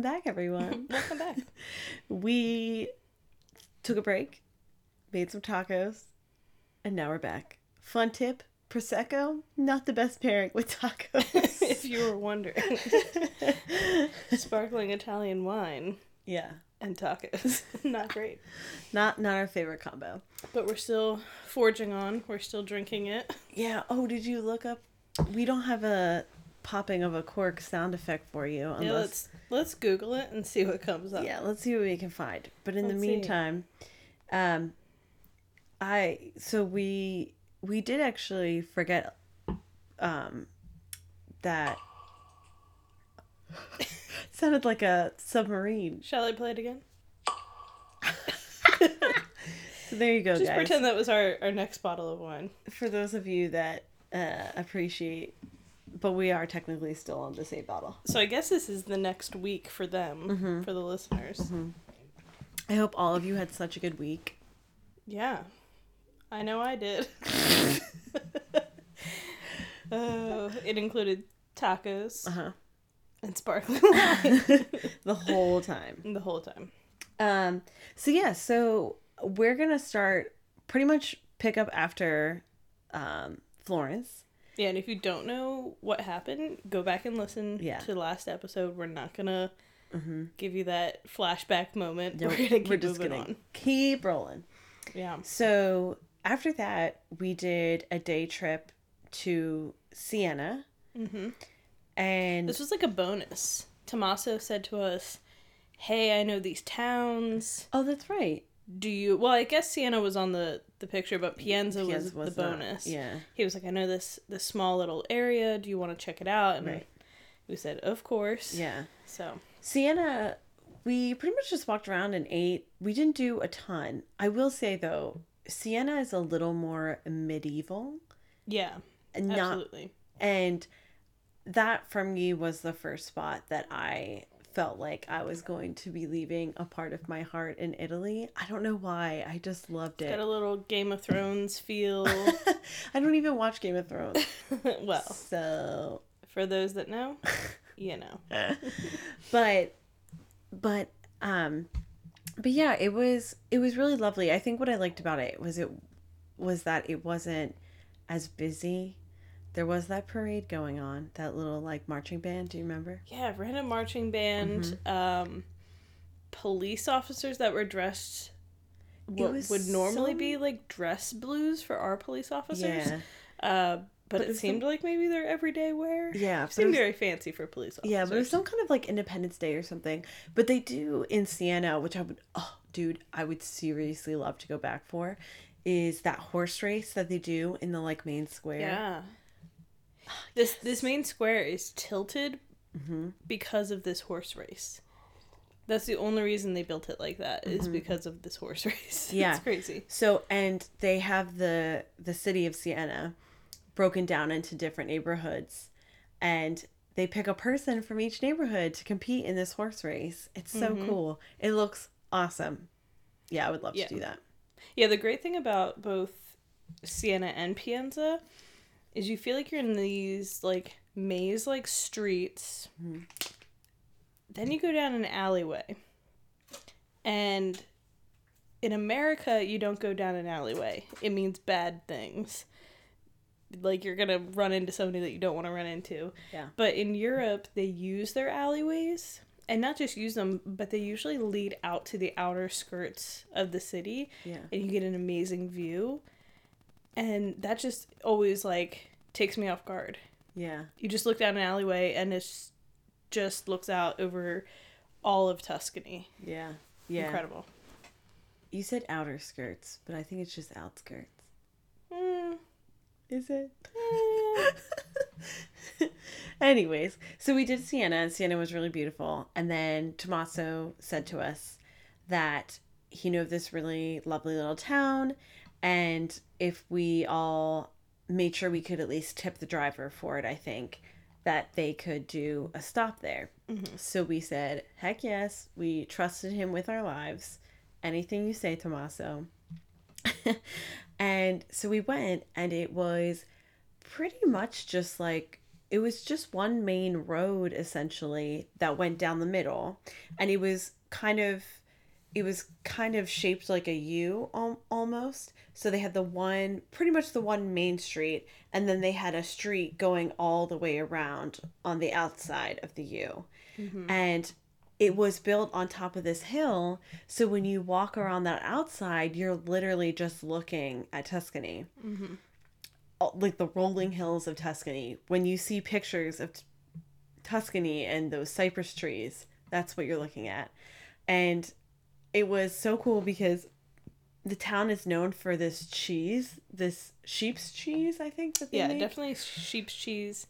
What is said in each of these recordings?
welcome back, everyone. Welcome back. we took a break, made some tacos, and now we're back. Fun tip Prosecco, not the best pairing with tacos. if you were wondering, sparkling Italian wine yeah, and tacos. Not great. not not our favorite combo. But we're still forging on. We're still drinking it. Yeah. Oh, did you look up? We don't have a popping of a cork sound effect for you. Unless, Yeah, let's let's Google it and see what comes up. yeah, let's see what we can find. But in the Let's see. meantime, um, I so we we did actually forget, um, that sounded like a submarine. Shall I play it again? So there you go, Just guys. pretend that was our, our next bottle of wine. For those of you that uh, appreciate, but we are technically still on the same bottle. So I guess this is the next week for them, Mm-hmm. for the listeners. I hope all of you had such a good week. Yeah. I know I did. oh, it included tacos Uh huh. and sparkling wine the whole time. the whole time. Um. So yeah. So we're gonna start pretty much pick up after, um, Florence. Yeah, and if you don't know what happened, go back and listen Yeah. to the last episode. We're not gonna Mm-hmm. give you that flashback moment. Nope, we're gonna keep we're just moving on. keep rolling. Yeah. So after that, we did a day trip to Siena, hmm and This was like a bonus. Tommaso said to us, "Hey, I know these towns. oh, that's right. Do you?" Well, I guess Siena was on the the picture, but Pienza, Pienza was, the not- bonus. yeah. He was like, "I know this this small little area. Do you want to check it out?" And Right. we said, "Of course." Yeah. So Siena, we pretty much just walked around and ate. We didn't do a ton. I will say though, Siena is a little more medieval, yeah, and not absolutely. and that for me was the first spot that I felt like I was going to be leaving a part of my heart in Italy. I don't know why. I just loved it. Got a little Game of Thrones feel. I don't even watch Game of Thrones. well, So, for those that know, you know. but but um but yeah, it was it was really lovely. I think what I liked about it was it was that it wasn't as busy. There was that parade going on, that little like marching band, do you remember? Yeah, random marching band, Mm-hmm. um, police officers that were dressed what would normally so- be like dress blues for our police officers. Yeah. Uh, but, But it it seemed like maybe their everyday wear. Yeah, it seemed was- very fancy for police officers. Yeah, but it was some kind of like Independence Day or something. But they do in Siena, which I would, oh, dude, I would seriously love to go back for, is that horse race that they do in the like main square. Yeah. This this main square is tilted Mm-hmm. because of this horse race. That's the only reason they built it like that is because of this horse race. Mm-hmm. Yeah. it's crazy. So, and they have the the city of Siena broken down into different neighborhoods, and they pick a person from each neighborhood to compete in this horse race. It's so cool. It looks awesome. Yeah, I would love Yeah. to do that. Yeah, the great thing about both Siena and Pienza is you feel like you're in these like maze like streets. Mm-hmm. Then you go down an alleyway. And in America, you don't go down an alleyway. It means bad things. Like you're going to run into somebody that you don't want to run into. Yeah. But in Europe, they use their alleyways and not just use them, but they usually lead out to the outer skirts of the city Yeah. and you get an amazing view. And that just always like takes me off guard. Yeah. You just look down an alleyway and it's just looks out over all of Tuscany. Yeah. Yeah. Incredible. You said outer skirts, but I think it's just outskirts. Mm, Is it? eh. Anyways, so we did Siena, and Siena was really beautiful. And then Tommaso said to us that he knew of this really lovely little town, and if we all made sure we could at least tip the driver for it, I think that they could do a stop there. Mm-hmm. So we said, heck yes. We trusted him with our lives. Anything you say, Tommaso. and so we went, and it was pretty much just like it was just one main road essentially that went down the middle and it was kind of it was kind of shaped like a U almost. So they had the one, pretty much the one main street, and then they had a street going all the way around on the outside of the U. And it was built on top of this hill. So when you walk around that outside, you're literally just looking at Tuscany. Uh, Like the rolling hills of Tuscany. When you see pictures of T- Tuscany and those cypress trees, that's what you're looking at. And it was so cool because the town is known for this cheese, this sheep's cheese, I think that they Yeah, make. definitely sheep's cheese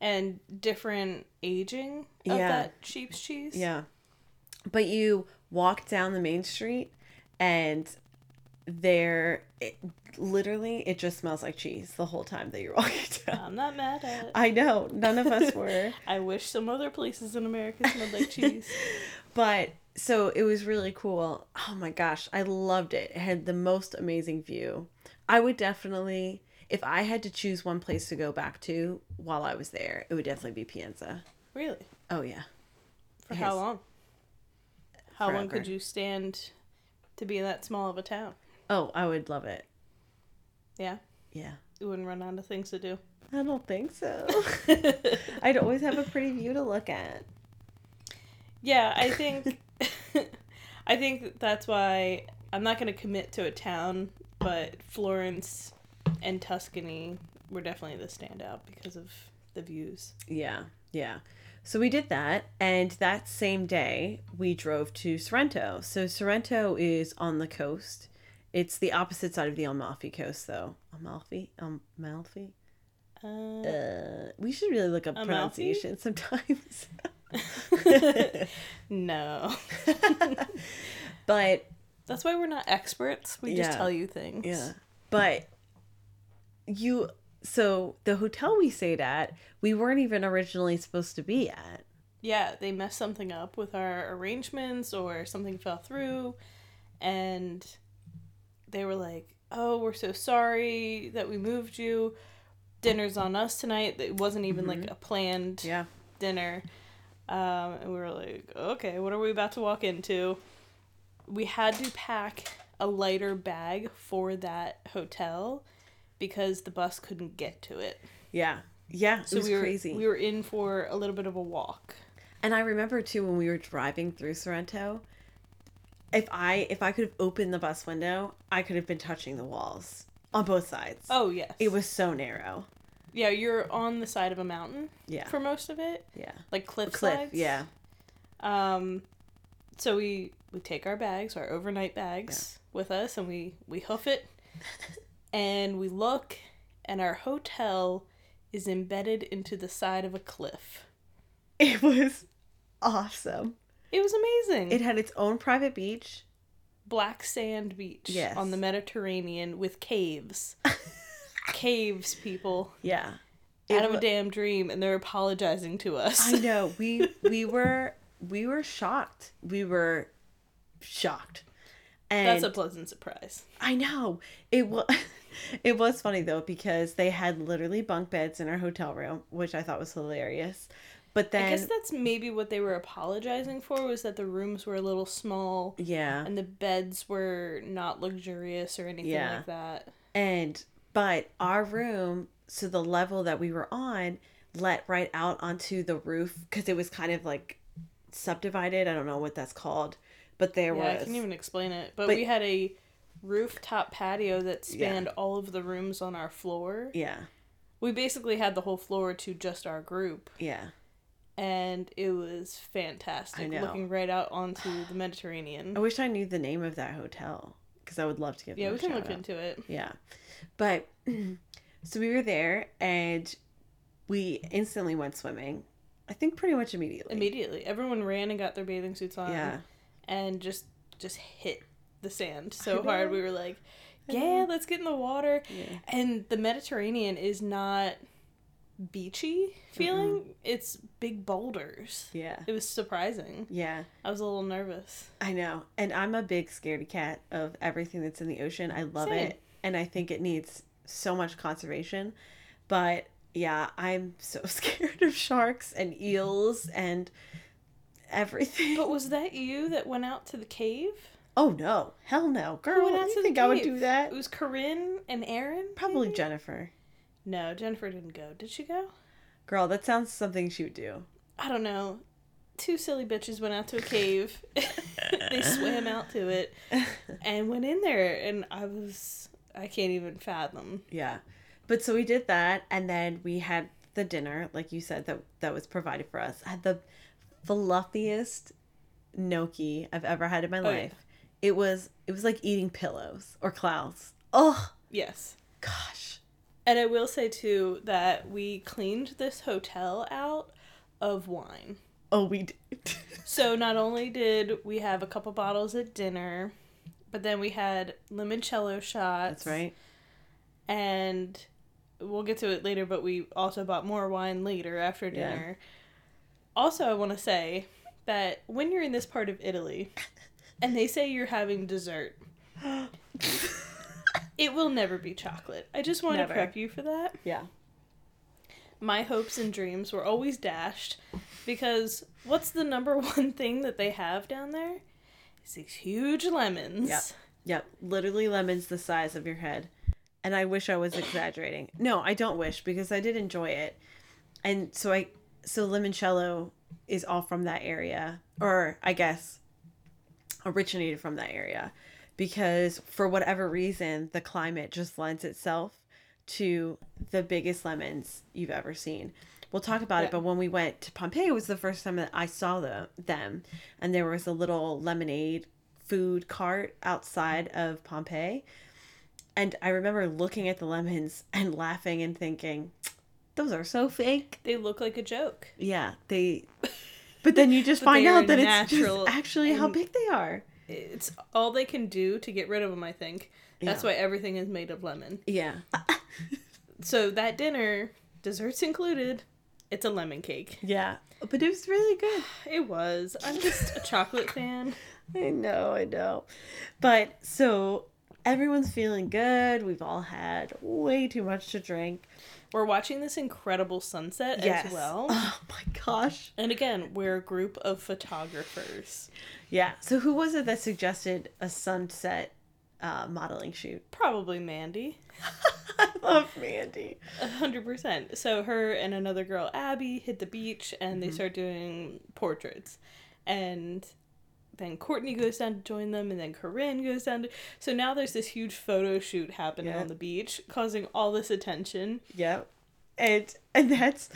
and different aging of Yeah. that sheep's cheese. Yeah. But you walk down the main street and there it, literally it just smells like cheese the whole time that you're walking down. I'm not mad at it. I know, none of us were. I wish some other places in America smelled like cheese. But so it was really cool. Oh my gosh, I loved it. It had the most amazing view. I would definitely, if I had to choose one place to go back to while I was there, it would definitely be Pienza. Really? Oh yeah. For how long? How long could you stand to be in that small of a town? Oh, I would love it. Yeah. Yeah. You wouldn't run out of things to do. I don't think so. I'd always have a pretty view to look at. Yeah, I think I think that's why I'm not going to commit to a town, but Florence and Tuscany were definitely the standout because of the views. Yeah, yeah. So we did that, and that same day we drove to Sorrento. So Sorrento is on the coast. It's the opposite side of the Amalfi Coast, though. Amalfi, Amalfi. Uh, Uh, we should really look up Amalfi? pronunciation sometimes. no. but That's why we're not experts. We just tell you things. yeah, but you. So the hotel we stayed at, we weren't even originally supposed to be at. Yeah, they messed something up with our arrangements or something fell through and they were like, "Oh, we're so sorry that we moved you. Dinner's on us tonight." It wasn't even like mm-hmm. a planned Yeah. dinner. Um, and we were like, "Okay, what are we about to walk into?" We had to pack a lighter bag for that hotel because the bus couldn't get to it. Yeah. Yeah. It So we were crazy. we were in for a little bit of a walk. And I remember too when we were driving through Sorrento, if I if I could have opened the bus window, I could have been touching the walls on both sides. Oh yes. It was so narrow. Yeah, you're on the side of a mountain Yeah. for most of it, yeah. like cliff Cliff. sides. Yeah. Um, so we we take our bags, our overnight bags, with us, and we we hoof it, and we look, and our hotel is embedded into the side of a cliff. It was awesome. It was amazing. It had its own private beach. Black sand beach Yes. on the Mediterranean with caves. caves, people. Yeah. Out of a damn dream, and they're apologizing to us. I know. We we were we were shocked. We were shocked. And That's a pleasant surprise. I know. It was it was funny though because they had literally bunk beds in our hotel room, which I thought was hilarious. But then I guess that's maybe what they were apologizing for was that the rooms were a little small yeah. and the beds were not luxurious or anything Yeah. like that. And but our room, so the level that we were on let right out onto the roof because it was kind of like subdivided. I don't know what that's called, but there yeah, I can't even explain it. But, But- we had a rooftop patio that Yeah. spanned all of the rooms on our floor. yeah, We basically had the whole floor to just our group, yeah. and it was fantastic looking right out onto the Mediterranean. I wish I knew the name of that hotel because I would love to give. yeah, we a can look out. into it. Yeah. But so we were there and we instantly went swimming. I think pretty much immediately. Immediately, everyone ran and got their bathing suits on. Yeah. and just just hit the sand so hard. We were like, "Yeah, let's get in the water." Yeah. And the Mediterranean is not beachy feeling; it's big boulders. Yeah. It was surprising. Yeah. I was a little nervous. I know. And I'm a big scaredy cat of everything that's in the ocean. I love Same. it. And I think it needs so much conservation. But Yeah, I'm so scared of sharks and eels and everything. But was that you that went out to the cave? Oh no, hell no, Who girl! went Do out you to the think I would do that? It was Corinne and Aaron. Probably maybe? Jennifer. No, Jennifer didn't go. Did she go? Girl, that sounds something she would do. I don't know. Two silly bitches went out to a cave. they swam out to it and went in there, and I was I can't even fathom. Yeah. But so we did that and then we had the dinner, like you said, that that was provided for us. I had the fluffiest gnocchi I've ever had in my Oh, yeah. life. It was it was like eating pillows or clouds. Oh Yes. gosh. And I will say too that we cleaned this hotel out of wine. Oh we did. So not only did we have a couple bottles at dinner, but then we had limoncello shots. That's right. And we'll get to it later, but we also bought more wine later after Yeah. dinner. Also, I want to say that when you're in this part of Italy and they say you're having dessert, it will never be chocolate. I just want Never. to prep you for that. Yeah. My hopes and dreams were always dashed because what's the number one thing that they have down there? These huge lemons. Yep. Yep. Literally lemons the size of your head. And I wish I was exaggerating. No, I don't wish because I did enjoy it. And so I so limoncello is all from that area or I guess originated from that area because for whatever reason the climate just lends itself to the biggest lemons you've ever seen. We'll talk about Yeah. it, but when we went to Pompeii, it was the first time that I saw the, them, and there was a little lemonade food cart outside of Pompeii. And I remember looking at the lemons and laughing and thinking, those are so fake. They look like a joke. Yeah, they. But then you just find out that it's natural just actually how big they are. It's all they can do to get rid of them, I think. That's Yeah. why everything is made of lemon. Yeah. So that dinner, desserts included, it's a lemon cake. Yeah. But it was really good. It was. I'm just a chocolate fan. I know, I know. But so everyone's feeling good. We've all had way too much to drink. We're watching this incredible sunset as well. Oh my gosh. And again, we're a group of photographers. Yeah. So who was it that suggested a sunset uh, modeling shoot? Probably Mandy. I love Mandy. A hundred percent. So her and another girl, Abby, hit the beach and they start doing portraits. And then Courtney goes down to join them, and then Corinne goes down to. So now there's this huge photo shoot happening on the beach, causing all this attention. Yep. And and that's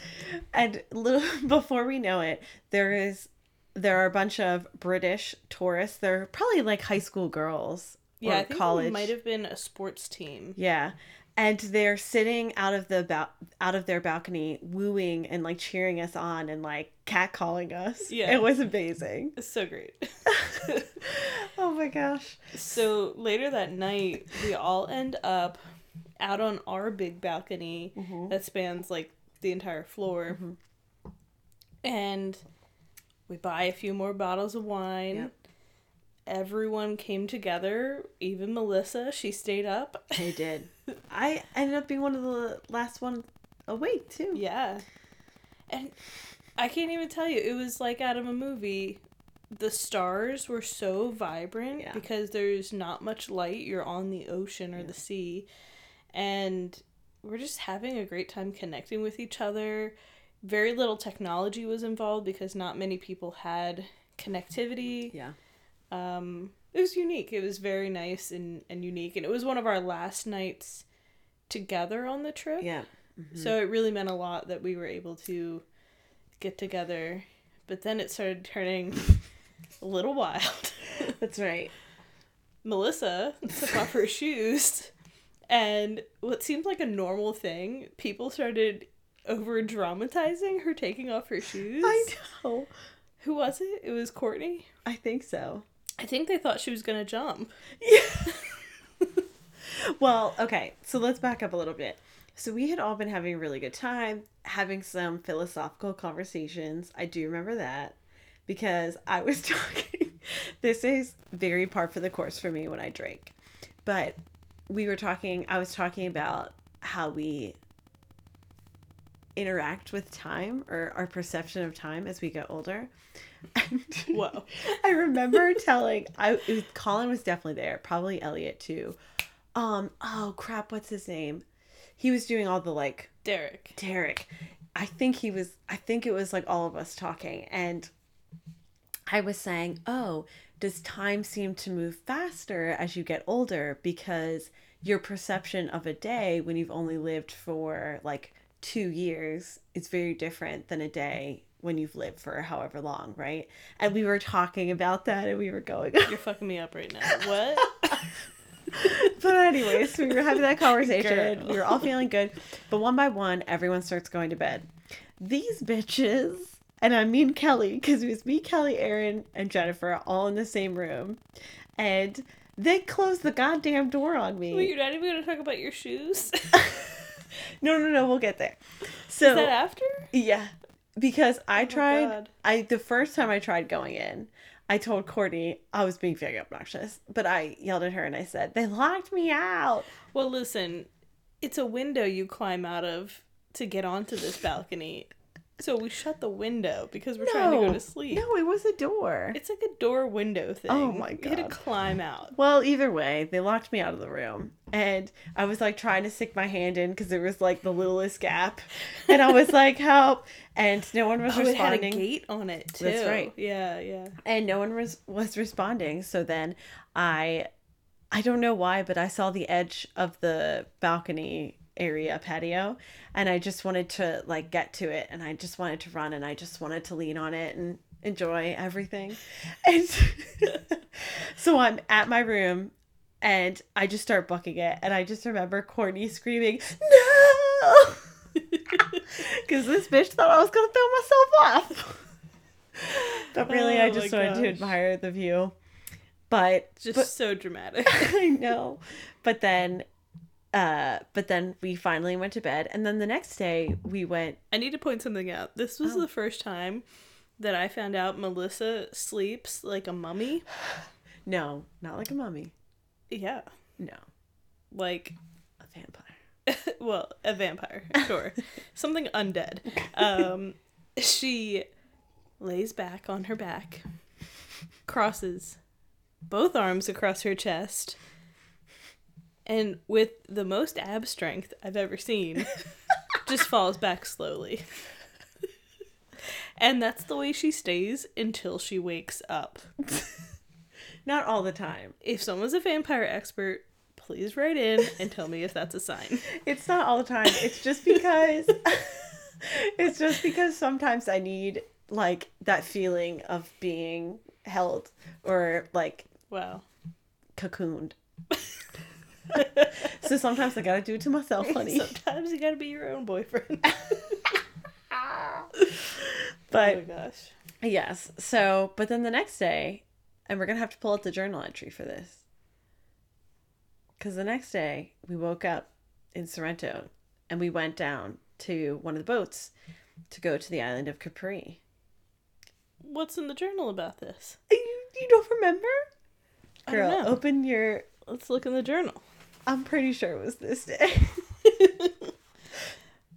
and little before we know it, there is there are a bunch of British tourists. They're probably like high school girls Yeah, I think college. it might have been a sports team. Yeah. And they're sitting out of the ba- out of their balcony wooing and like cheering us on and like catcalling us. Yeah. It was amazing. It's so great. oh my gosh. so later that night, we all end up out on our big balcony Mm-hmm. that spans like the entire floor. And we buy a few more bottles of wine. Yep. Everyone came together, even Melissa, she stayed up. I did. I ended up being one of the last one awake too. Yeah. And I can't even tell you, it was like out of a movie. The stars were so vibrant Yeah. because there's not much light. You're on the ocean or the sea. And we're just having a great time connecting with each other. Very little technology was involved because not many people had connectivity. Yeah. Um, it was unique. It was very nice and, and unique. And it was one of our last nights together on the trip. Yeah. So it really meant a lot that we were able to get together. But then it started turning a little wild. That's right. Melissa took off her shoes, and what seemed like a normal thing, people started over dramatizing her taking off her shoes. I know. Who was it? It was Courtney. I think so. I think they thought she was gonna jump. Yeah. Well, okay, so let's back up a little bit. So we had all been having a really good time, having some philosophical conversations. I do remember that because I was talking. this is very par for the course for me when I drink. But we were talking, I was talking about how we interact with time or our perception of time as we get older. And Whoa. I remember telling I was, Colin was definitely there, probably Elliot too. Um, oh crap, what's his name? He was doing all the like Derek. Derek. I think he was I think it was like all of us talking and I was saying, "Oh, does time seem to move faster as you get older because your perception of a day when you've only lived for like 2 years is very different than a day when you've lived for however long, right?" And we were talking about that and we were going You're fucking me up right now. What? but anyways, we were having that conversation. Girl. We were all feeling good. But one by one, everyone starts going to bed. These bitches, and I mean Kelly, because it was me, Kelly, Aaron, and Jennifer all in the same room. And they closed the goddamn door on me. Wait, you're not even gonna talk about your shoes? No, no, no, we'll get there. So Is that after? yeah, because I oh my tried. I the first time I tried going in, I told Courtney I was being very obnoxious, but I yelled at her and I said they locked me out. Well, listen, it's a window you climb out of to get onto this balcony. So we shut the window because we're trying to go to sleep. No, it was a door. It's like a door window thing. Oh my god. You had to climb out. Well, either way, they locked me out of the room. And I was like trying to stick my hand in because there was like the littlest gap. And I was like, help. And no one was Oh, it had a gate on it too. That's right. Yeah, yeah. And no one was, was responding. So then I, I don't know why, but I saw the edge of the balcony area patio and I just wanted to like get to it and I just wanted to run and I just wanted to lean on it and enjoy everything. And so I'm at my room and I just start booking it and I just remember Courtney screaming, No Because this bitch thought I was gonna throw myself off. But really I Oh just my wanted to admire the view. But Just but- so dramatic. I know. But then uh but then we finally went to bed and then the next day we went I need to point something out. This was Oh. the first time that I found out Melissa sleeps like a mummy. no, not like a mummy. Yeah. No, Like a vampire. well, a vampire, sure. Something undead. Um she lays back on her back, crosses both arms across her chest, and with the most ab strength I've ever seen, just falls back slowly. And that's the way she stays until she wakes up. Not all the time. If someone's a vampire expert, please write in and tell me if that's a sign. It's not all the time. It's just because it's just because sometimes I need like that feeling of being held or like Wow. cocooned. so sometimes I gotta do it to myself, honey. Sometimes you gotta be your own boyfriend. Oh but oh my gosh. Yes. So, but then the next day, and we're to have to pull out the journal entry for this. Because the next day, we woke up in Sorrento and we went down to one of the boats to go to the island of Capri. What's in the journal about this? You, you don't remember? Don't Girl, know. open your. Let's look in the journal. I'm pretty sure it was this day.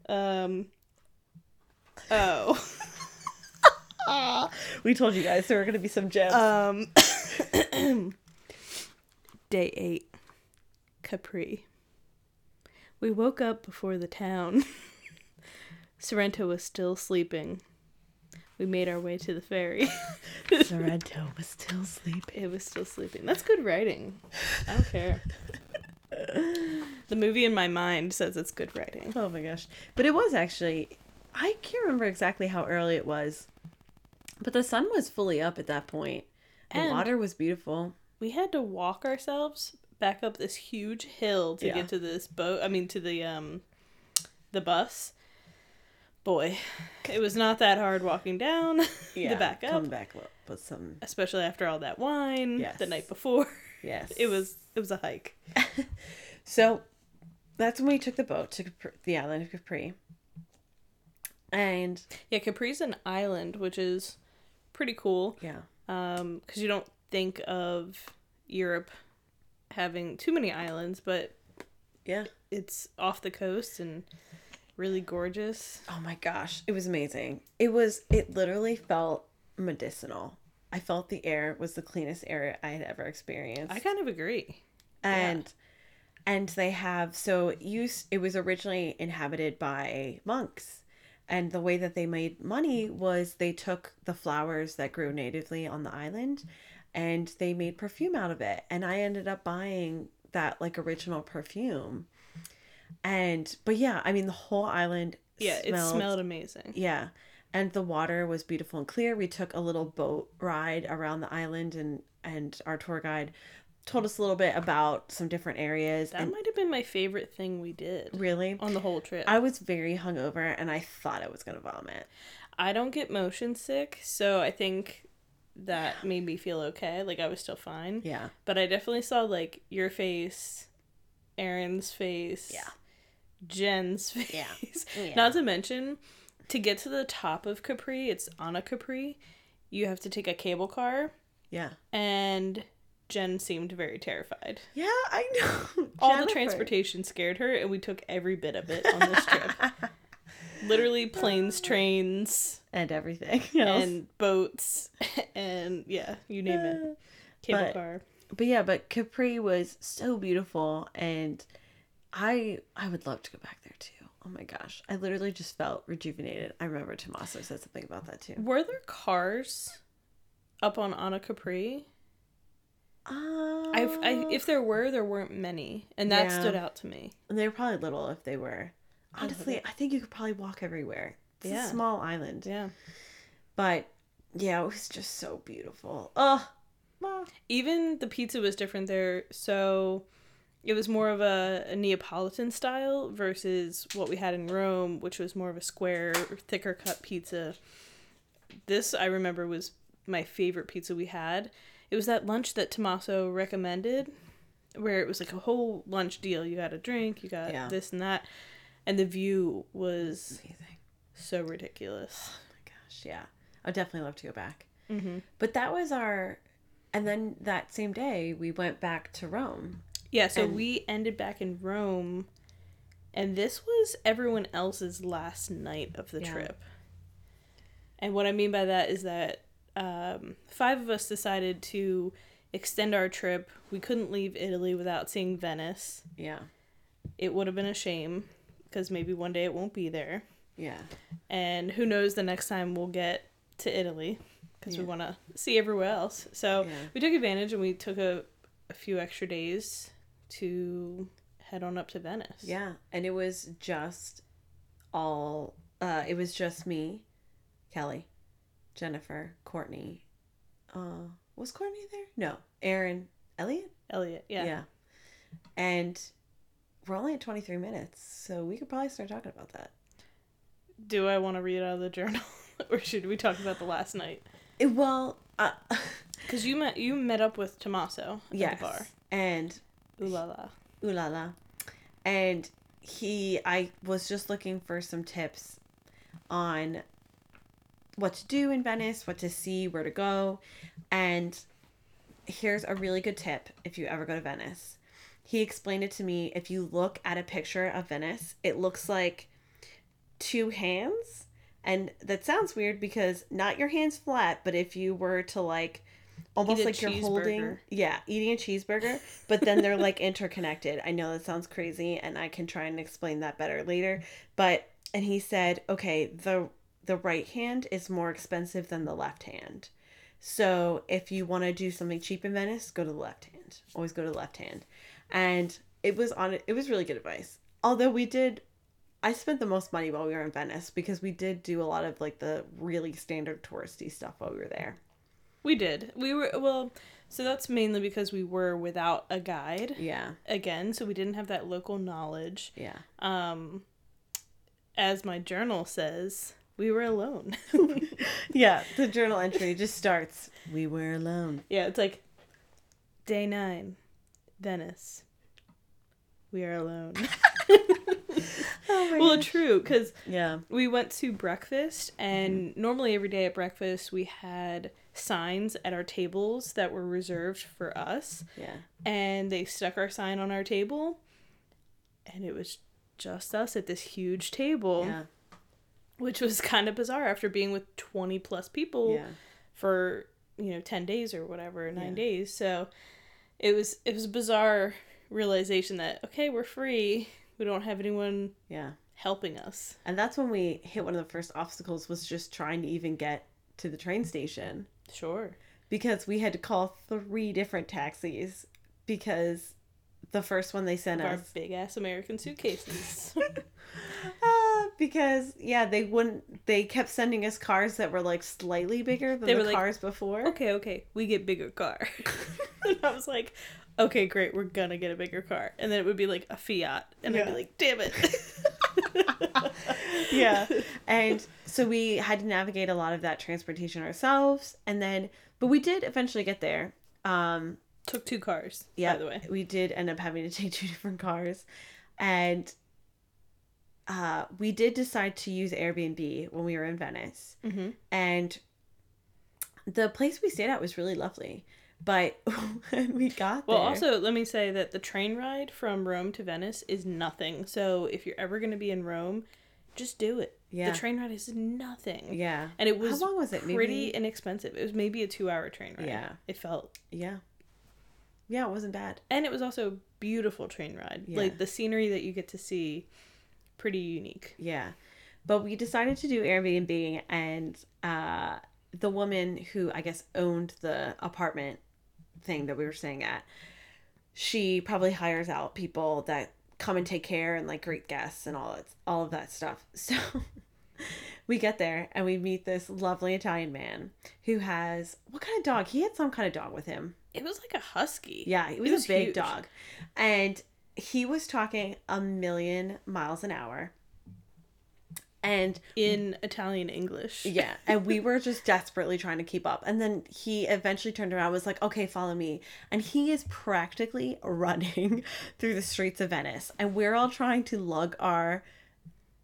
Um. Oh. we told you guys there were going to be some gems. Um. Day eight. Capri. We woke up before the town. Sorrento was still sleeping. We made our way to the ferry. Sorrento was still sleeping. It was still sleeping. That's good writing. I don't care. The movie in my mind says it's good writing. Oh my gosh. But it was actually, I can't remember exactly how early it was, but the sun was fully up at that point. The And- water was beautiful. We had to walk ourselves back up this huge hill to Yeah. get to this boat. I mean, to the um, the bus. Boy, it was not that hard walking down Yeah, the back up, Coming back up with some, especially after all that wine Yes. the night before. yes. It was it was a hike. So that's when we took the boat to Capri, the island of Capri. And Yeah, Capri's an island, which is pretty cool. yeah, Um, because you don't think of Europe having too many islands, but yeah. it's off the coast and really gorgeous. Oh my gosh, it was amazing. It was it literally felt medicinal. I felt the air was the cleanest air I had ever experienced. I kind of agree. and and they have so it used it was originally inhabited by monks and the way that they made money was they took the flowers that grew natively on the island and they made perfume out of it and i ended up buying that like original perfume and but yeah i mean the whole island Yeah, it smelled amazing. yeah. And the water was beautiful and clear. We took a little boat ride around the island and and our tour guide told us a little bit about some different areas. That might have been my favorite thing we did really on the whole trip. I was very hungover and I thought I was gonna vomit. I don't get motion sick, so I think that made me feel okay. Like I was still fine. Yeah. But I definitely saw like your face, Aaron's face, Yeah. Jen's face. Yeah. Yeah. Not to mention, to get to the top of Capri, it's on a Capri. You have to take a cable car, Yeah. and Jen seemed very terrified. Yeah, I know. All the transportation scared her, and we took every bit of it on this trip. Literally planes, trains, and everything. else. and boats, and yeah, you name it. Uh, Cable But- car. but yeah, but Capri was so beautiful and I I would love to go back there too. Oh my gosh. I literally just felt rejuvenated. I remember Tommaso said something about that too. Were there cars up on Anacapri? I, I, if there were, there weren't many, and that Yeah. stood out to me. And they were probably little if they were. Honestly, I think you could probably walk everywhere. It's Yeah. a small island. Yeah. But yeah, it was just so beautiful. Oh, Even the pizza was different there, so it was more of a, a Neapolitan style versus what we had in Rome, which was more of a square, thicker cut pizza. This I remember was my favorite pizza we had. It was that lunch that Tommaso recommended, where it was like a whole lunch deal. You got a drink, you got Yeah. this and that, and the view was amazing. so ridiculous. Oh my gosh, yeah. I'd definitely love to go back. Mm-hmm. But that was our and then that same day we went back to Rome. Yeah, so And- we ended back in Rome, and this was everyone else's last night of the Yeah. trip. And what I mean by that is that um, five of us decided to extend our trip. We couldn't leave Italy without seeing Venice. Yeah. It would have been a shame because maybe one day it won't be there. Yeah. And who knows the next time we'll get to Italy because we want to see everywhere else. So Yeah. we took advantage and we took a, a few extra days to head on up to Venice. Yeah, and it was just all uh it was just me, Kelly, Jennifer, Courtney. Uh was Courtney there? No. Aaron, Elliot? Elliot, yeah. Yeah. And we're only at 23 minutes, so we could probably start talking about that. Do I want to read out of the journal or should we talk about the last night? It, well, uh, Because you met you met up with Tommaso at yes. the bar. And Ooh la la. ooh la la. And he, I was just looking for some tips on what to do in Venice, what to see, where to go. And here's a really good tip if you ever go to Venice. He explained it to me. If you look at a picture of Venice, it looks like two hands. And that sounds weird because not your hands flat, but if you were to like almost like you're holding yeah, eating a cheeseburger, but then they're like interconnected. I know that sounds crazy and I can try and explain that better later, but and he said, "Okay, the the right hand is more expensive than the left hand. So, if you want to do something cheap in Venice, go to the left hand. Always go to the left hand." And it was on it was really good advice. Although we did I spent the most money while we were in Venice because we did do a lot of like the really standard touristy stuff while we were there. We did. We were well, so that's mainly because we were without a guide Yeah. again, so we didn't have that local knowledge. Yeah. Um as my journal says, we were alone. Yeah, the journal entry just starts. We were alone. yeah, it's like day 9, Venice. We are alone. Oh my well, true cuz Yeah. we went to breakfast and mm-hmm. normally every day at breakfast we had signs at our tables that were reserved for us Yeah. and they stuck our sign on our table and it was just us at this huge table, Yeah. Which was kind of bizarre after being with 20 plus people Yeah. for, you know, 10 days or whatever, 9 Yeah. days. So it was it was a bizarre realization that okay, we're free. We don't have anyone Yeah. helping us. And that's when we hit one of the first obstacles was just trying to even get to the train station Sure. because we had to call three different taxis because the first one they sent Our us big ass American suitcases. uh, because yeah they wouldn't they kept sending us cars that were like slightly bigger than They the were like, cars before okay, okay, we get bigger car. and I was like, okay, great, we're gonna get a bigger car. And then it would be like a Fiat. And I'd be like, damn it. yeah and so we had to navigate a lot of that transportation ourselves and then but we did eventually get there um Took two cars, yeah by the way. we did end up having to take two different cars and uh we did decide to use airbnb when we were in venice Mm-hmm. and the place we stayed at was really lovely but when we got Well, there also, let me say that the train ride from Rome to Venice is nothing. So if you're ever going to be in Rome, just do it. Yeah. The train ride is nothing. yeah And it was, how long was it pretty maybe inexpensive. It was maybe a two hour train ride. Yeah. It felt. yeah yeah it wasn't bad And it was also a beautiful train ride. Yeah. Like the scenery that you get to see, pretty unique. Yeah. But we decided to do Airbnb and uh the woman who I guess owned the apartment thing that we were staying at, she probably hires out people that come and take care and like great guests and all that all of that stuff. So we get there and we meet this lovely Italian man who has what kind of dog? He had some kind of dog with him. It was like a husky. Yeah, he was, It was a big huge. dog. And he was talking a million miles an hour. And In Italian English. yeah, and we were just desperately trying to keep up. And then he eventually turned around and was like, okay, follow me. And he is practically running through the streets of Venice. And we're all trying to lug our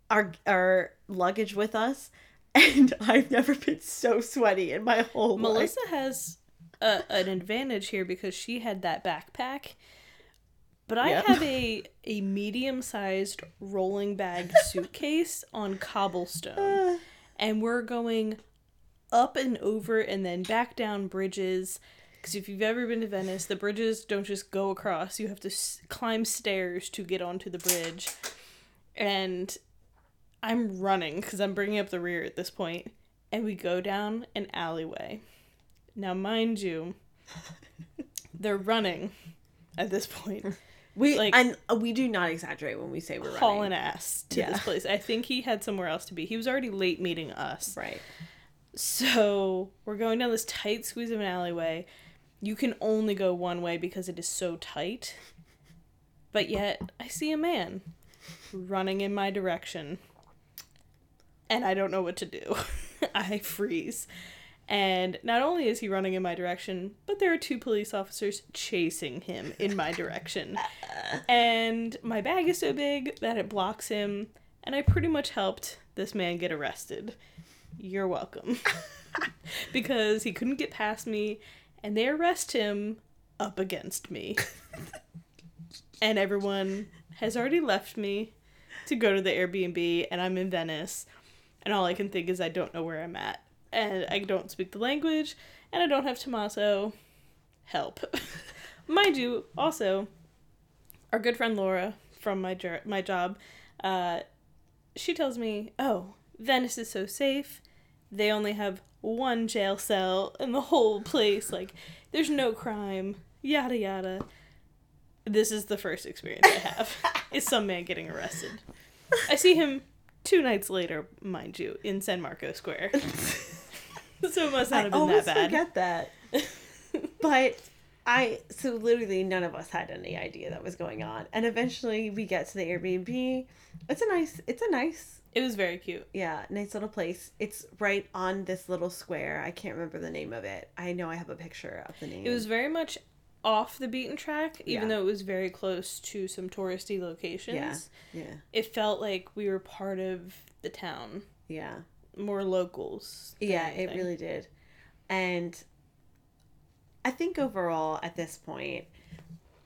our our luggage with us. And I've never been so sweaty in my whole life. Melissa has a, an advantage here because she had that backpack. But I Yep. have a a medium sized rolling bag suitcase on cobblestone. Uh. And we're going up and over and then back down bridges. Because if you've ever been to Venice, the bridges don't just go across. You have to s- climb stairs to get onto the bridge. And I'm running because I'm bringing up the rear at this point, and we go down an alleyway. Now, mind you, they're running at this point, we like- and uh, we do not exaggerate when we say we're hauling running. ass to Yeah. this place. I think he had somewhere else to be. He was already late meeting us. Right. So we're going down this tight squeeze of an alleyway. You can only go one way because it is so tight. But yet, I see a man running in my direction. And I don't know what to do. I freeze. And not only is he running in my direction, but there are two police officers chasing him in my direction. And my bag is so big that it blocks him. And I pretty much helped this man get arrested. You're welcome. because he couldn't get past me, and they arrest him up against me. and everyone has already left me to go to the Airbnb, and I'm in Venice. And all I can think is I don't know where I'm at. And I don't speak the language, and I don't have Tommaso. Help. Mind you, also, our good friend Laura from my, jo- my job, uh, she tells me, oh, Venice is so safe. They only have one jail cell in the whole place. Like, there's no crime. Yada yada. This is the first experience I have. is some man getting arrested. I see him two nights later, mind you, in San Marco Square. so it must not I have been that bad. forget that. but I so literally none of us had any idea that was going on, and eventually we get to the Airbnb. It's a nice. It's a nice. It was very cute. Yeah, nice little place. It's right on this little square. I can't remember the name of it. I know I have a picture of the name. It was very much off the beaten track, even Yeah. though it was very close to some touristy locations. Yeah. Yeah. It felt like we were part of the town, Yeah. More locals. Yeah, it really did. And I think overall at this point,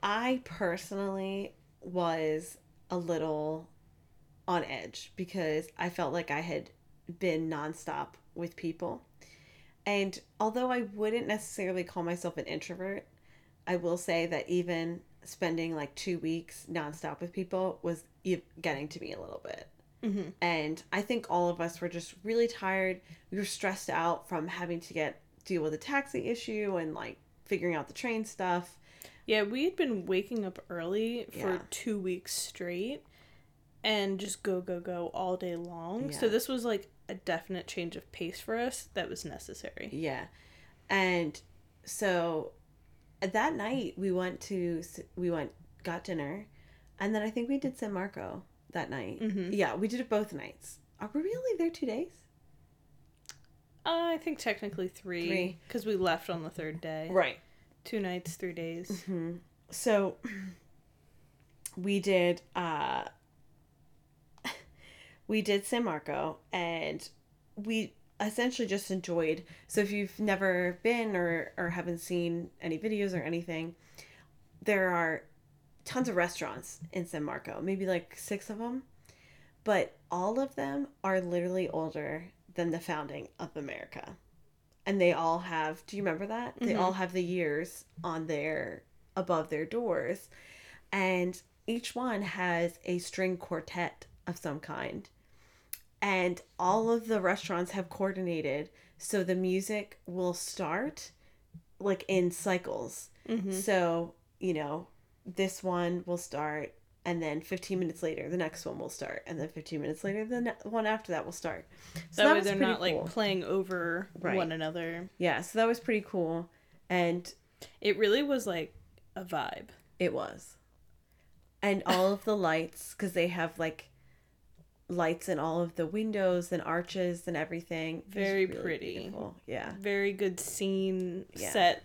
I personally was a little on edge because I felt like I had been nonstop with people. And although I wouldn't necessarily call myself an introvert, I will say that even spending like two weeks nonstop with people was getting to me a little bit. Mm-hmm. And I think all of us were just really tired. We were stressed out from having to get deal with a taxi issue and like figuring out the train stuff. Yeah, we had been waking up early for Yeah. two weeks straight and just go, go, go all day long. So this was like a definite change of pace for us that was necessary. Yeah. And so that night we went to we went got dinner and then I think we did San Marco that night. Mhm. Yeah, we did it both nights. Are we really there 2 days? Uh, I think technically three Three. because we left on the third day. Right. Two nights, three days. So we did uh we did San Marco and we essentially just enjoyed so if you've never been or or haven't seen any videos or anything there are tons of restaurants in San Marco maybe like 6 of them but all of them are literally older than the founding of America. And they all have do you remember that? They Mhm. all have the years on their above their doors. And each one has a string quartet of some kind. And all of the restaurants have coordinated so the music will start like in cycles. Mm-hmm. so you know this one will start and then 15 minutes later the next one will start and then 15 minutes later the ne- one after that will start so that way was they're not like cool. playing over Right. one another. yeah so that was pretty cool and It really was like a vibe. It was. And all of the lights, because they have like lights in all of the windows and arches and everything. Very pretty. beautiful. Yeah. Very good scene Yeah. set.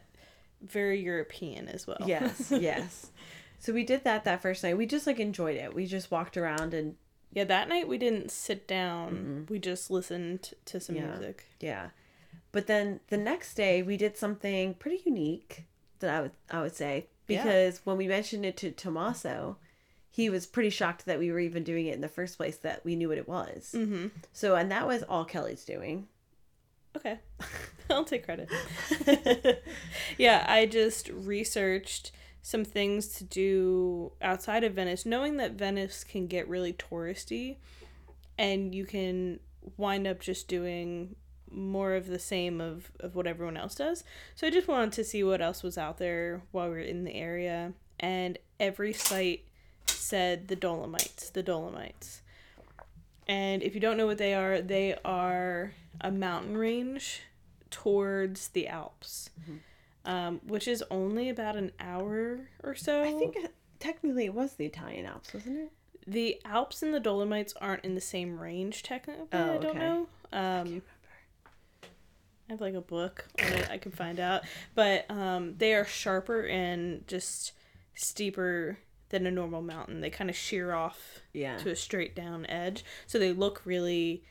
Very European as well. Yes, yes. So we did that that first night. We just like enjoyed it. We just walked around and yeah, that night we didn't sit down. We just listened to some Yeah. music. yeah. But then the next day we did something pretty unique that I would I would say Yeah. because when we mentioned it to Tommaso, he was pretty shocked that we were even doing it in the first place that we knew what it was. Mm-hmm. So and that was all Kelly's doing. Okay. I'll take credit. yeah, I just researched some things to do outside of Venice, knowing that Venice can get really touristy and you can wind up just doing more of the same of, of what everyone else does. So I just wanted to see what else was out there while we are in the area. And every site said the Dolomites, the Dolomites. And if you don't know what they are, they are a mountain range towards the Alps, um, which is only about an hour or so. I think it- technically it was the Italian Alps, wasn't it? the Alps and the Dolomites aren't in the same range technically. Oh, I don't okay. know. Um, I have like a book on it. I can find out, but um, they are sharper and just steeper than a normal mountain. They kind of shear off Yeah. to a straight down edge, so they look really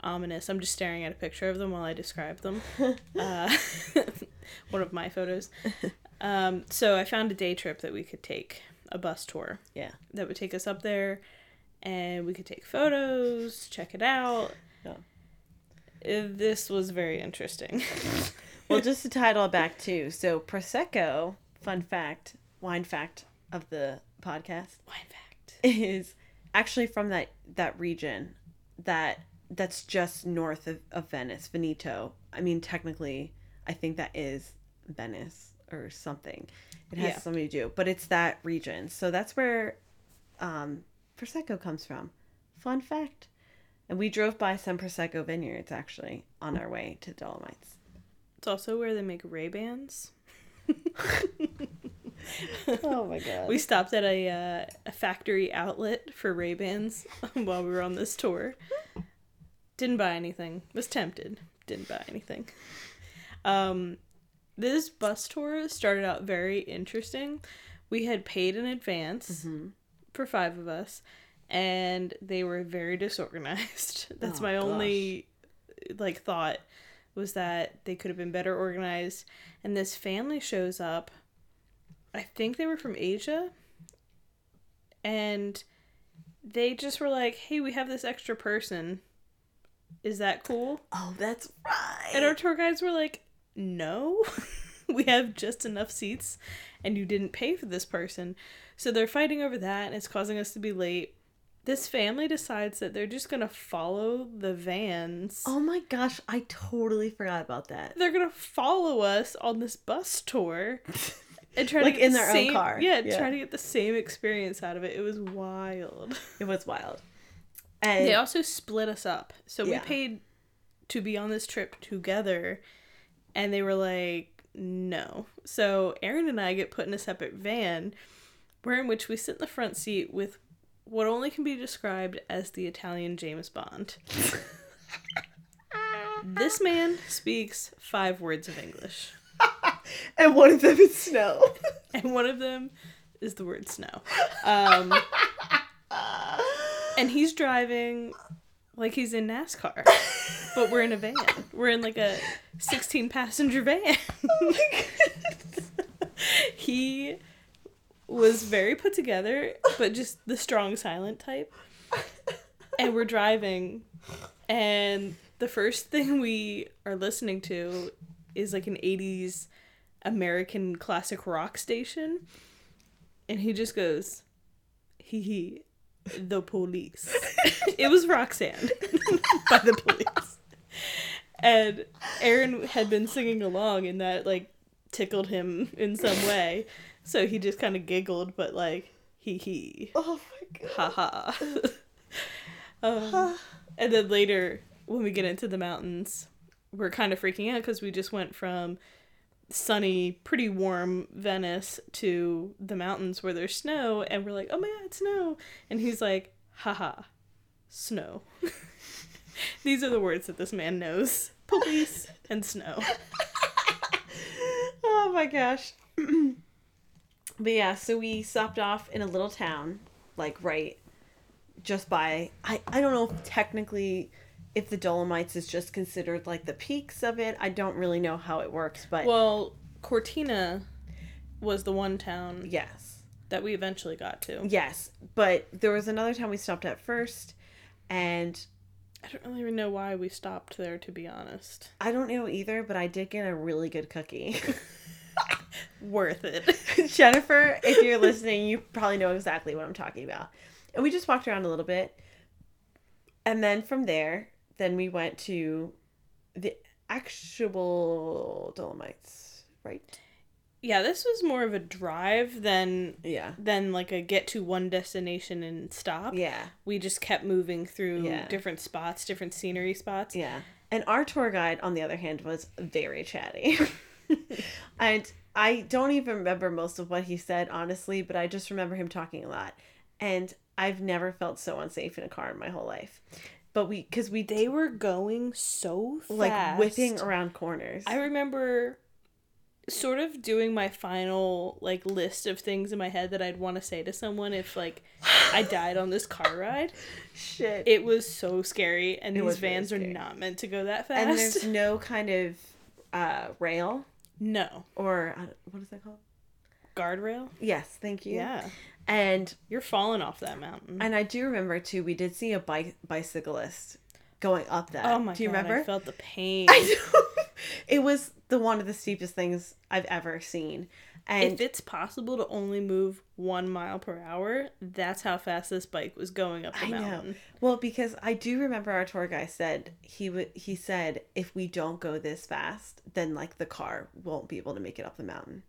ominous. I'm just staring at a picture of them while I describe them. uh, one of my photos. Um, so I found a day trip that we could take, a bus tour Yeah. that would take us up there and we could take photos, check it out. Yeah. Uh, This was very interesting. Well, just to tie it all back too. So prosecco, fun fact, wine fact of the podcast Wine fact. is actually from that that region that that's just north of, of Venice, Veneto. I mean, technically, I think that is Venice or something. It has Yeah. something to do, but it's that region. So that's where um, prosecco comes from. Fun fact. And we drove by some prosecco vineyards actually on our way to the Dolomites. It's also where they make Ray Bans. Oh my god. We stopped at a uh, a factory outlet for Ray Bans while we were on this tour. Didn't buy anything. Was tempted. Didn't buy anything. Um, this bus tour started out very interesting. We had paid in advance Mhm. for five of us, and they were very disorganized. That's Oh, my only like thought was that they could have been better organized. And this family shows up. I think they were from Asia, and they just were like, "Hey, we have this extra person. Is that cool?" Oh, that's right. And our tour guides were like, "No, we have just enough seats, and you didn't pay for this person." So they're fighting over that, and it's causing us to be late. This family decides that they're just gonna follow the vans. oh my gosh, I totally forgot about that. They're gonna follow us on this bus tour. And try Like to get in the their own same, car. Yeah, Yeah. try to get the same experience out of it. It was wild. It was wild. And They also split us up. So we paid to be on this trip together and they were like, no. So Aaron and I get put in a separate van where in which we sit in the front seat with what only can be described as the Italian James Bond. this man speaks five words of English. And one of them is snow. And one of them is the word snow. Um, and he's driving like he's in NASCAR, but we're in a van. We're in like a 16 passenger van. he was very put together, but just the strong silent type. And we're driving, and the first thing we are listening to is like an 80s American classic rock station. And he just goes, hee hee, the police. it was Roxanne by the police. And Aaron had been singing along, and that like tickled him in some way. So he just kind of giggled, but like, hee hee, Oh my god. ha ha. um, and then later, when we get into the mountains, we're kind of freaking out because we just went from sunny, pretty warm Venice to the mountains where there's snow, and we're like, oh my god, it's snow. And he's like, haha, snow. These are the words that this man knows police and snow. Oh my gosh. but yeah, so we stopped off in a little town, like right just by I, I don't know technically if the Dolomites is just considered like the peaks of it. I don't really know how it works, but Well, Cortina was the one town yes. that we eventually got to. Yes. But there was another town we stopped at first and I don't really even know why we stopped there, to be honest. I don't know either, but I did get a really good cookie. Worth it. Jennifer, if you're listening, you probably know exactly what I'm talking about. And we just walked around a little bit. And then from there, then we went to the actual Dolomites, right? yeah, this was more of a drive than Yeah. than like a get to one destination and stop. Yeah. We just kept moving through Yeah. different spots, different scenery spots. Yeah. And our tour guide, on the other hand, was very chatty. and I don't even remember most of what he said, honestly, but I just remember him talking a lot. And I've never felt so unsafe in a car in my whole life. But we, because we, They were going so fast. like whipping around corners. I remember sort of doing my final like list of things in my head that I'd want to say to someone if like I died on this car ride. Shit. It was so scary and It these was really vans are not meant to go that fast. and there's no kind of uh, rail no. or uh, what is that called? Guardrail? Yes, thank you. Yeah. And You're falling off that mountain. and I do remember too. We did see a bike bicyclist going up that. oh my do you god, remember? I felt the pain. I know. it was the one of the steepest things I've ever seen. And if it's possible to only move one mile per hour, that's how fast this bike was going up the I know. mountain. well, because I do remember our tour guy said he would he said if we don't go this fast, then like the car won't be able to make it up the mountain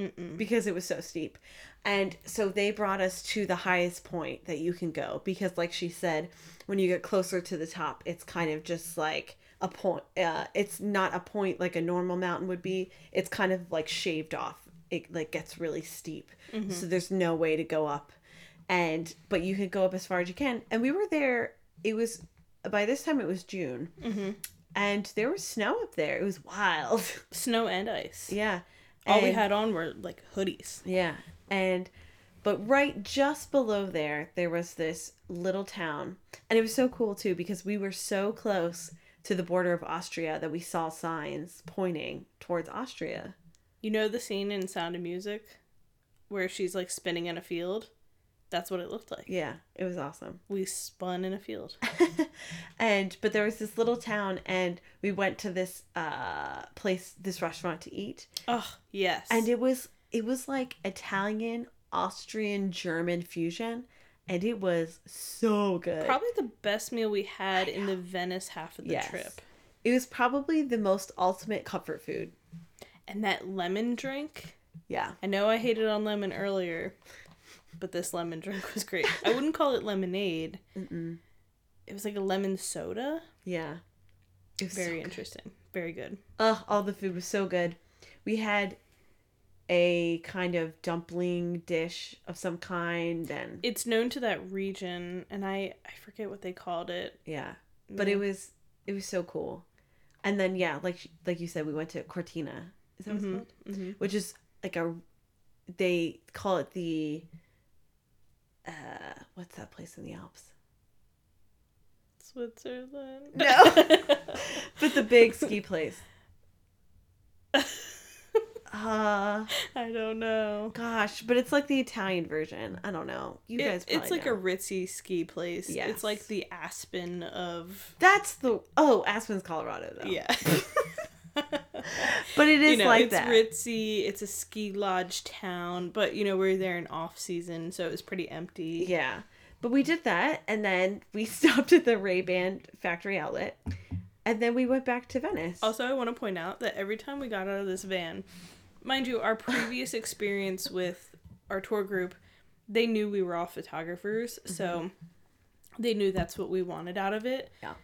Mm-mm. because it was so steep. And so they brought us to the highest point that you can go because like she said, when you get closer to the top, it's kind of just like a point uh it's not a point like a normal mountain would be. It's kind of like shaved off. It like gets really steep. So there's no way to go up. And but you could go up as far as you can. And we were there it was by this time it was June. Mhm. And there was snow up there. It was wild. Snow and ice. yeah. All we had on were like hoodies. yeah. And but right just below there there was this little town. And it was so cool too because we were so close to the border of Austria that we saw signs pointing towards Austria. You know the scene in Sound of Music where she's like spinning in a field? That's what it looked like. Yeah, it was awesome. We spun in a field. and but there was this little town and we went to this uh place this restaurant to eat Oh, yes. and it was it was like Italian, Austrian, German fusion and it was so good. probably the best meal we had in the Venice half of the Yes. trip. It was probably the most ultimate comfort food. And that lemon drink. Yeah. I know I hated on lemon earlier, but this lemon drink was great. I wouldn't call it lemonade. Mm-mm. It was like a lemon soda. Yeah. It was Very so interesting. Very good. Ugh, all the food was so good. We had a kind of dumpling dish of some kind and It's known to that region, and I I forget what they called it. yeah. But Yeah. it was it was so cool. And then yeah, like like you said we went to Cortina. Is that what Mhm, it's called? mhm. Which is like a they call it the uh what's that place in the Alps? Switzerland. No. But the big ski place. Uh I don't know. gosh, but it's like the Italian version. I don't know. You It- guys probably it's like know. a ritzy ski place. Yes. It's like the Aspen of That's the oh Aspen's Colorado though. yeah. but it is you know, like it's that. ritzy. It's a ski lodge town, but you know we're there in off season, so it was pretty empty. Yeah, but we did that, and then we stopped at the Ray Ban factory outlet, and then we went back to Venice. Also, I want to point out that every time we got out of this van, mind you, our previous experience with our tour group, they knew we were all photographers, mm-hmm. so they knew that's what we wanted out of it. Yeah.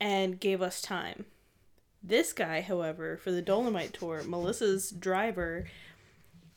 And gave us time. This guy, however, for the Dolomite tour, Melissa's driver,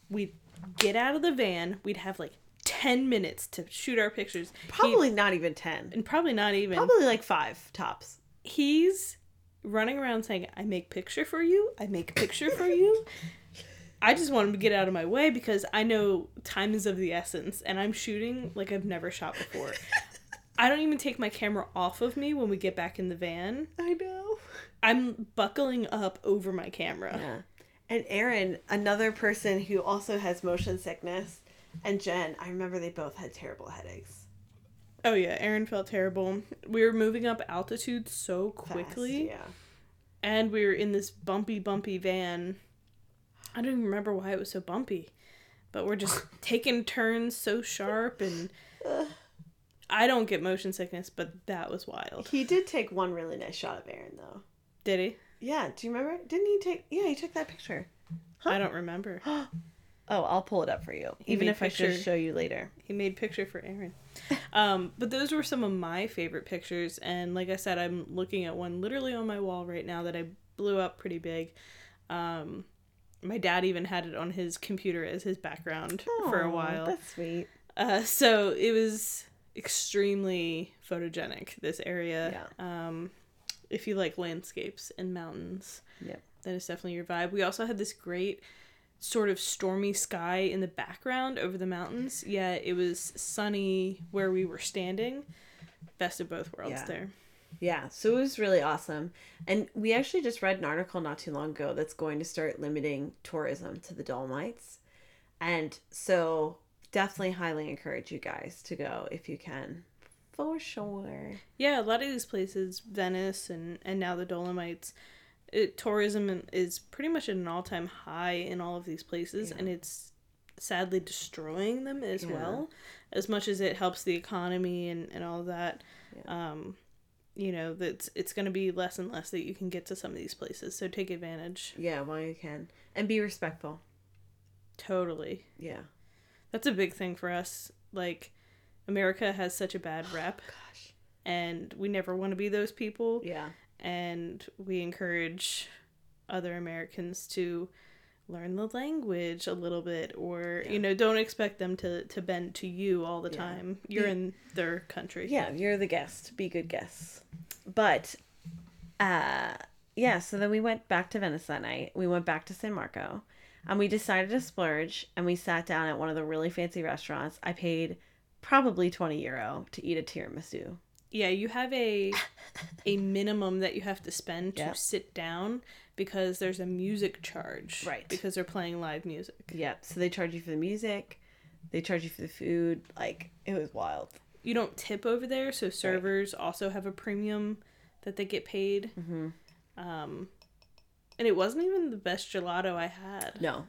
we'd get out of the van, we'd have like 10 minutes to shoot our pictures. He- probably not even ten. and probably not even Probably like five tops. he's running around saying, I make picture for you, I make picture for you. I just want him to get out of my way because I know time is of the essence and I'm shooting like I've never shot before. I don't even take my camera off of me when we get back in the van. I know. I'm buckling up over my camera. Yeah, and Aaron, another person who also has motion sickness, and Jen. I remember they both had terrible headaches. Oh yeah, Aaron felt terrible. We were moving up altitude so Fast, quickly yeah. and we were in this bumpy bumpy van. I don't even remember why it was so bumpy. But we're just taking turns so sharp and I don't get motion sickness, but that was wild. He did take one really nice shot of Aaron though. Did he? Yeah, do you remember? Didn't he take? Yeah, he took that picture. I don't remember. Oh, I'll pull it up for you, He even if I picture- should show you later. He made picture for Aaron. Um, but those were some of my favorite pictures, and like I said, I'm looking at one literally on my wall right now that I blew up pretty big. Um, my dad even had it on his computer as his background for a while. That's sweet. Uh, so it was extremely photogenic. This area. Um, if you like landscapes and mountains, Yep. that is definitely your vibe. We also had this great sort of stormy sky in the background over the mountains. yet it was sunny where we were standing. Best of both worlds Yeah. there. Yeah, so it was really awesome. And we actually just read an article not too long ago that's going to start limiting tourism to the Dolomites. And so definitely highly encourage you guys to go if you can. For sure. Yeah, a lot of these places, Venice and and now the Dolomites, it, tourism is pretty much at an all time high in all of these places, Yeah. and it's sadly destroying them as Yeah. well. As much as it helps the economy and and all that, um, you know, that's it's going to be less and less that you can get to some of these places. So take advantage. Yeah, while you can. And be respectful. Totally, Yeah. that's a big thing for us. Like, America has such a bad rep, Gosh. and we never want to be those people. Yeah. and we encourage other Americans to learn the language a little bit or Yeah. you know don't expect them to to bend to you all the Yeah. time you're in their country Yeah, you're the guest. Be good guests. But uh yeah, so then we went back to Venice that night. We went back to San Marco. And we decided to splurge and we sat down at one of the really fancy restaurants. I paid probably 20 euro to eat a tiramisu. yeah you have a a minimum that you have to spend to Yep. sit down because there's a music charge Right. because they're playing live music Yep. So they charge you for the music, They charge you for the food. Like it was wild. You don't tip over there, so servers also have a premium that they get paid. Mm-hmm. Um, and it wasn't even the best gelato I had. No,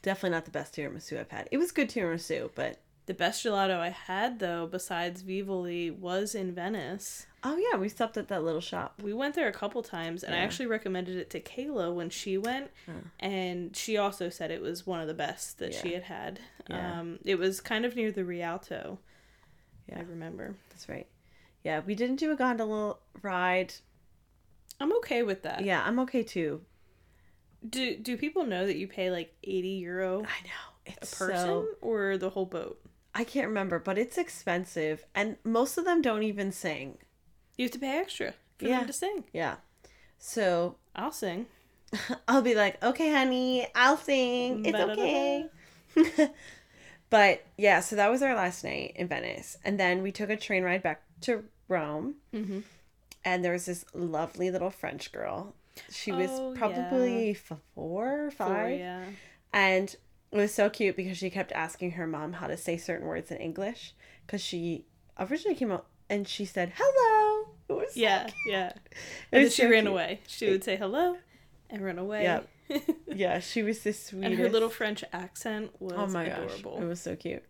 definitely not the best tiramisu I've had. It was good tiramisu, but The best gelato I had, though, besides Vivoli, was in Venice. oh yeah, we stopped at that little shop. We went there a couple times, and I actually recommended it to Kayla when she went, and she also said it was one of the best that she had had. Yeah. Um, it was kind of near the Rialto. Yeah, I remember. That's right. Yeah, we didn't do a gondola ride. I'm okay with that. Yeah, I'm okay too. Do Do people know that you pay like 80 euro I know It's a person So, or the whole boat? I can't remember, but it's expensive, and most of them don't even sing. You have to pay extra for Yeah. them to sing. Yeah, so I'll sing. I'll be like, okay, honey, I'll sing. It's okay. but yeah, so that was our last night in Venice. And then we took a train ride back to Rome. Mm-hmm. And there was this lovely little French girl. She was Oh, probably four or five. yeah. And it was so cute because she kept asking her mom how to say certain words in English. Because she originally came out and she said, hello. It was so Yeah, cute. yeah. It And then she so ran cute. away. She would say hello and run away. Yep. Yeah, she was the sweetest. and her little French accent was Oh my adorable. gosh, it was so cute.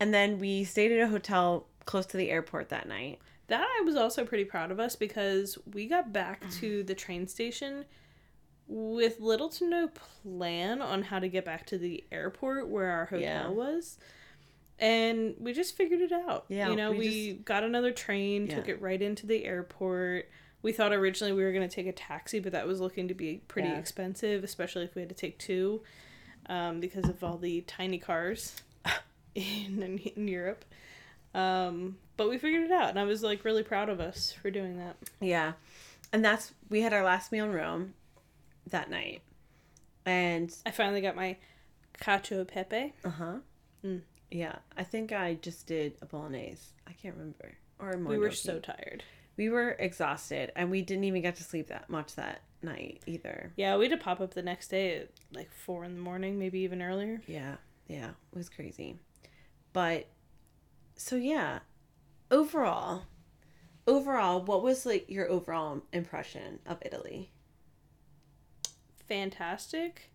And then we stayed at a hotel close to the airport that night. That I was also pretty proud of us because we got back to the train station with little to no plan on how to get back to the airport where our hotel Yeah. was. And we just figured it out. Yeah, You know, we we, got another train, took it right into the airport. We thought originally we were going to take a taxi, but that was looking to be pretty Yeah. expensive, especially if we had to take two um, because of all the tiny cars in, in Europe. Um, but we figured it out, and I was like really proud of us for doing that. Yeah. And that's we had our last meal in Rome that night. And I finally got my cacio e pepe. uh-huh. Mm. Yeah, I think I just did a bolognese. I can't remember. Or a We were so tired. we were exhausted and we didn't even get to sleep that much that night either. Yeah, we had to pop up the next day at like four in the morning, maybe even earlier. Yeah, yeah, it was crazy. But so yeah, overall, overall, what was like your overall impression of Italy? Fantastic.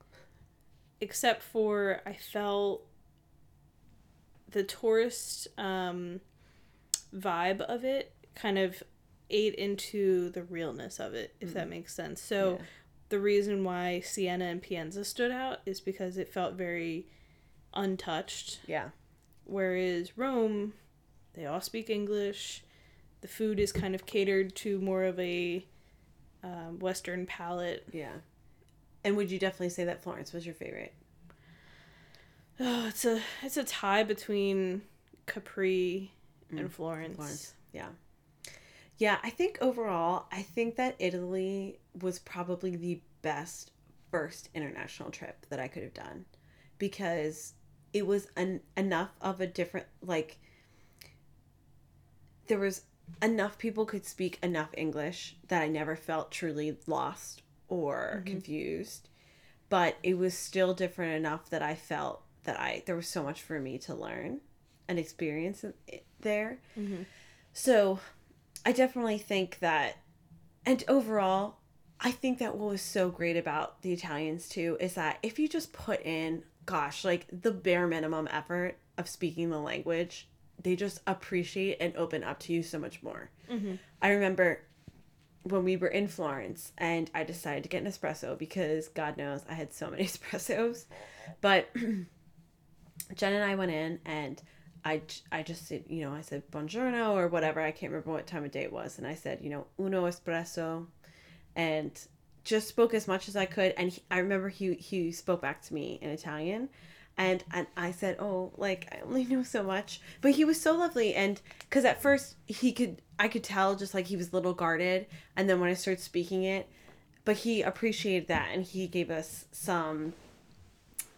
Except for I felt the tourist um, vibe of it kind of ate into the realness of it, if that makes sense. So Yeah. the reason why Siena and Pienza stood out is because it felt very untouched. Yeah, Whereas Rome, they all speak English. The food is kind of catered to more of a um, Western palate. yeah. And would you definitely say that Florence was your favorite? Oh, it's a it's a tie between Capri and Florence. Mm, Florence. Yeah. Yeah, I think overall, I think that Italy was probably the best first international trip that I could have done because it was an, enough of a different, like, there was enough people could speak enough English that I never felt truly lost or mm-hmm. confused. But it was still different enough that I felt that I there was so much for me to learn and experience there. Mm-hmm. So I definitely think that, and overall, I think that what was so great about the Italians too is that if you just put in, gosh, like the bare minimum effort of speaking the language, they just appreciate and open up to you so much more. Mm-hmm. I remember when we were in Florence and I decided to get an espresso because God knows I had so many espressos. But Jen and I went in and I, I just said, you know, I said buongiorno or whatever. I can't remember what time of day it was. And I said, you know, uno espresso and just spoke as much as I could. And he, I remember he, he spoke back to me in Italian. And, and I said, oh, like, I only know so much. But he was so lovely. And because at first he could, I could tell just like he was a little guarded. And then when I started speaking it, but he appreciated that. And he gave us some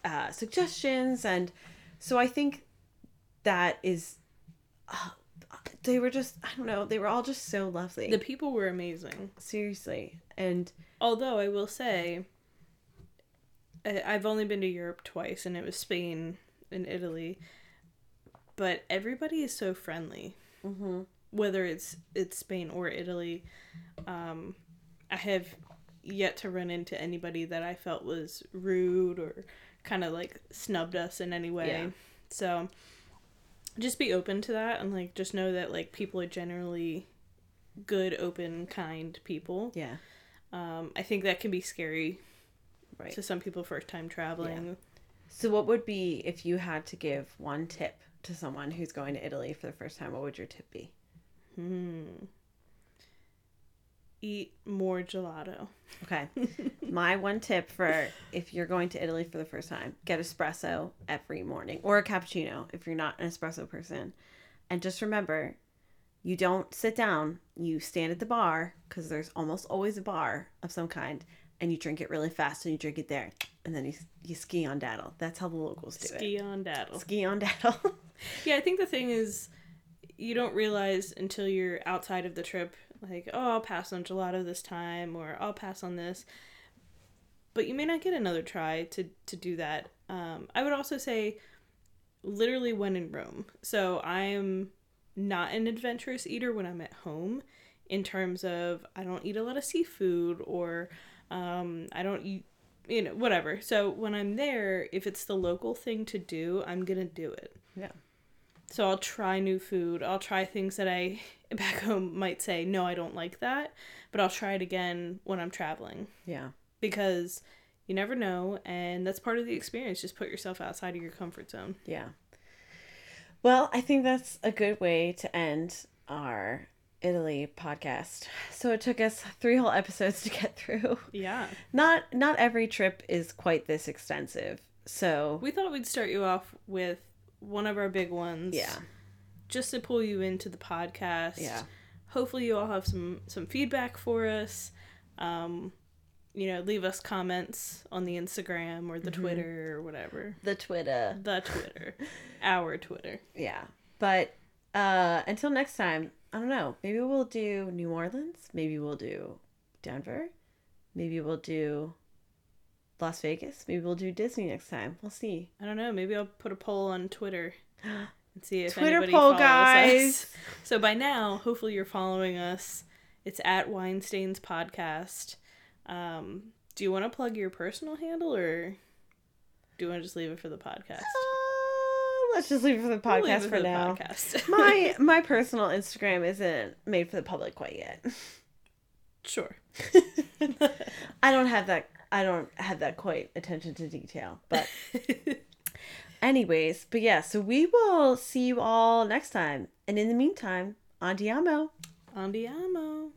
uh, suggestions. And so I think that is, uh, they were just, I don't know, they were all just so lovely. The people were amazing. Seriously. And Although I will say, I've only been to Europe twice, and it was Spain and Italy, but everybody is so friendly. Mm-hmm. Whether it's it's Spain or Italy, um, I have yet to run into anybody that I felt was rude or kind of like snubbed us in any way. Yeah. So just be open to that and like just know that like people are generally good, open, kind people. Yeah. Um, I think that can be scary Right. to some people first time traveling. So, what would be if you had to give one tip to someone who's going to Italy for the first time? What would your tip be? Hmm. Eat more gelato. Okay. My one tip for if you're going to Italy for the first time, get espresso every morning or a cappuccino if you're not an espresso person. And just remember, you don't sit down, you stand at the bar because there's almost always a bar of some kind and you drink it really fast and you drink it there and then you, you ski on daddle. That's how the locals do it. Ski on daddle. Ski on daddle. Yeah, I think the thing is, you don't realize until you're outside of the trip, like, oh, I'll pass on gelato this time, or I'll pass on this. But you may not get another try to to do that. Um, I would also say, literally, when in Rome. So I'm not an adventurous eater when I'm at home, in terms of I don't eat a lot of seafood or um, I don't eat you know whatever. So when I'm there, if it's the local thing to do, I'm gonna do it. yeah. So I'll try new food. I'll try things that I back home might say, no, I don't like that. But I'll try it again when I'm traveling Yeah. because you never know. And that's part of the experience. Just put yourself outside of your comfort zone. Yeah. Well, I think that's a good way to end our Italy podcast. So it took us three whole episodes to get through. Yeah. Not not every trip is quite this extensive. So We thought we'd start you off with one of our big ones. yeah. Just to pull you into the podcast. Yeah. Hopefully you all have some some feedback for us. Um, you know, leave us comments on the Instagram or the Twitter or whatever. The Twitter. The Twitter. Our Twitter. Yeah. But uh until next time, I don't know. Maybe we'll do New Orleans. Maybe we'll do Denver. Maybe we'll do Las Vegas. Maybe we'll do Disney next time. We'll see. I don't know. Maybe I'll put a poll on Twitter and see if Twitter anybody poll, guys. us. So by now, hopefully you're following us. It's at Weinstein's podcast. Um, do you want to plug your personal handle or do you want to just leave it for the podcast? Let's just leave it for the We'll podcast for, the now. podcast. my my personal Instagram isn't made for the public quite yet. sure. I don't have that I don't have that quite attention to detail. But anyways, but yeah, so we will see you all next time. And in the meantime, andiamo. Andiamo.